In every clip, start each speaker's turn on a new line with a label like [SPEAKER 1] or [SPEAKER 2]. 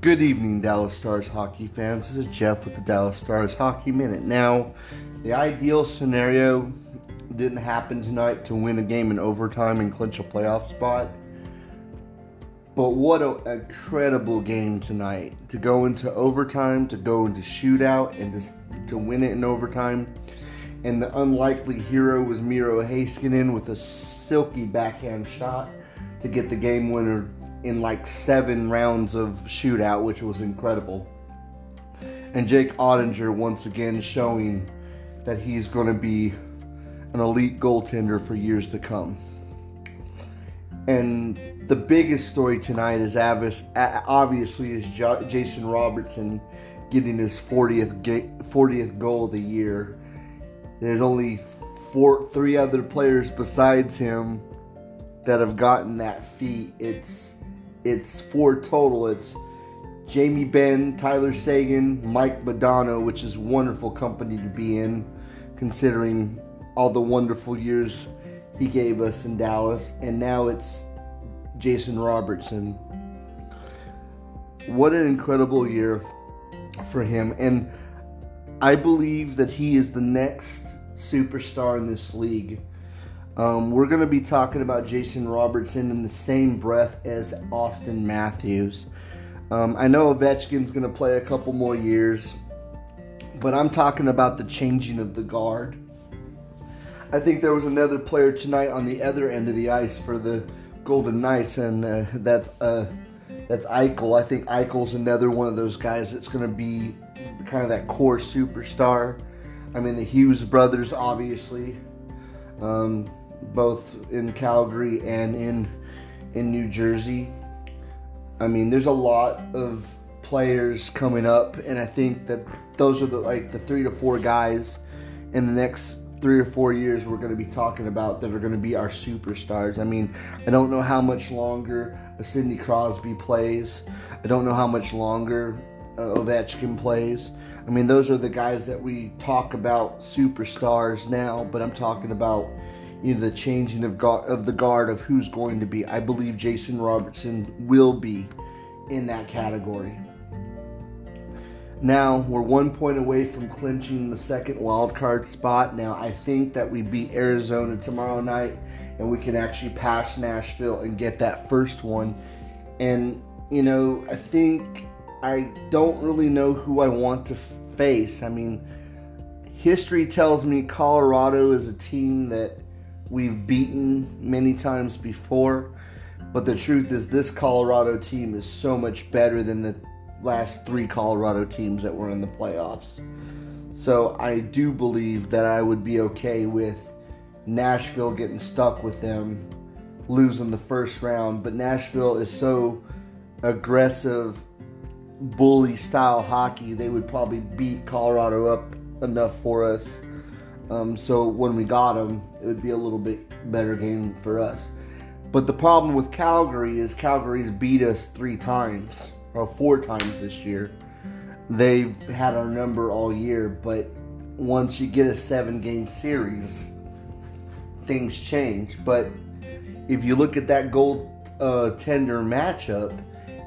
[SPEAKER 1] Good evening, Dallas Stars hockey fans. This is Jeff with the Dallas Stars Hockey Minute. Now, the ideal scenario didn't happen tonight to win a game in overtime and clinch a playoff spot. But what an incredible game tonight. To go into overtime, to go into shootout, and to, to win it in overtime. And the unlikely hero was Miro Heiskanen with a silky backhand shot to get the game winner in like seven rounds of shootout, which was incredible. And Jake Oettinger once again showing that he's going to be an elite goaltender for years to come. And the biggest story tonight is obviously is Jason Robertson getting his 40th 40th goal of the year. There's only four, three other players besides him that have gotten that feat. It's it's four total. It's Jamie Benn, Tyler Seguin, Mike Modano, which is wonderful company to be in, considering all the wonderful years he gave us in Dallas, and now it's Jason Robertson. What an incredible year for him, and I believe that he is the next superstar in this league. Um, we're going to be talking about Jason Robertson in the same breath as Auston Matthews. Um, I know Ovechkin's going to play a couple more years, but I'm talking about the changing of the guard. I think there was another player tonight on the other end of the ice for the Golden Knights, and uh, that's uh, that's Eichel. I think Eichel's another one of those guys that's going to be kind of that core superstar. I mean, the Hughes brothers, obviously. Um, both in Calgary and in in New Jersey. I mean, there's a lot of players coming up, and I think that those are the like the three to four guys in the next three or four years we're going to be talking about that are going to be our superstars. I mean, I don't know how much longer a Sidney Crosby plays. I don't know how much longer uh, Ovechkin plays. I mean, those are the guys that we talk about superstars now, but I'm talking about you know the changing of guard, of the guard of who's going to be. I believe Jason Robertson will be in that category. Now we're one point away from clinching the second wild card spot. Now I think that we beat Arizona tomorrow night, and we can actually pass Nashville and get that first one. And you know, I think I don't really know who I want to face. I mean, history tells me Colorado is a team that we've beaten many times before. But the truth is, this Colorado team is so much better than the last three Colorado teams that were in the playoffs. So I do believe that I would be okay with Nashville getting stuck with them losing the first round. But Nashville is so aggressive, bully style hockey, they would probably beat Colorado up enough for us um, so when we got them, it would be a little bit better game for us. But the problem with Calgary is Calgary's beat us three times or four times this year. They've had our number all year, but once you get a seven game series, things change. But if you look at that gold uh, tender matchup,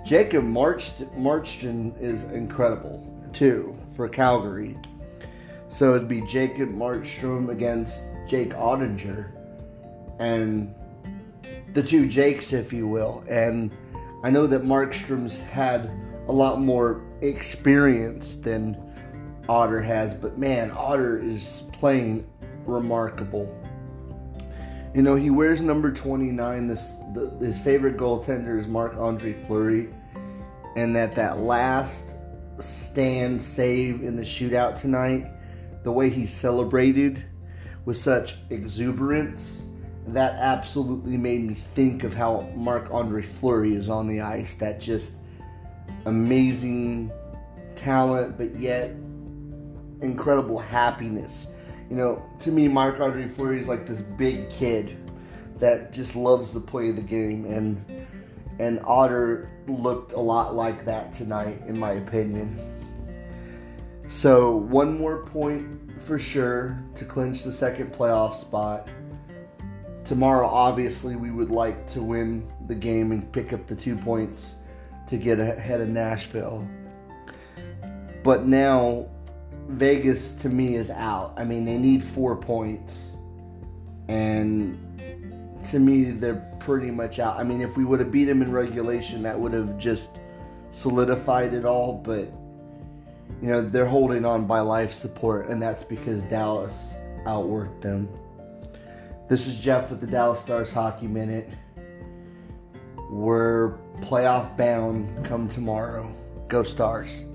[SPEAKER 1] Jacob Markstrom is incredible too for Calgary. So it'd be Jacob Markstrom against Jake Oettinger. and the two Jakes, if you will. And I know that Markstrom's had a lot more experience than Otter has, but man, Otter is playing remarkable. You know, he wears number 29. This the, his favorite goaltender is Marc Andre Fleury, and that that last stand save in the shootout tonight the way he celebrated with such exuberance, that absolutely made me think of how Marc Andre Fleury is on the ice. That just amazing talent, but yet incredible happiness. You know, to me, Marc Andre Fleury is like this big kid that just loves to play the game, and and Otter looked a lot like that tonight, in my opinion. So, one more point for sure to clinch the second playoff spot. Tomorrow, obviously, we would like to win the game and pick up the two points to get ahead of Nashville. But now Vegas to me is out. I mean, they need four points. And to me, they're pretty much out. I mean, if we would have beat them in regulation, that would have just solidified it all. But, you know, they're holding on by life support, and that's because Dallas outworked them. This is Jeff with the Dallas Stars Hockey Minute. We're playoff bound come tomorrow. Go Stars.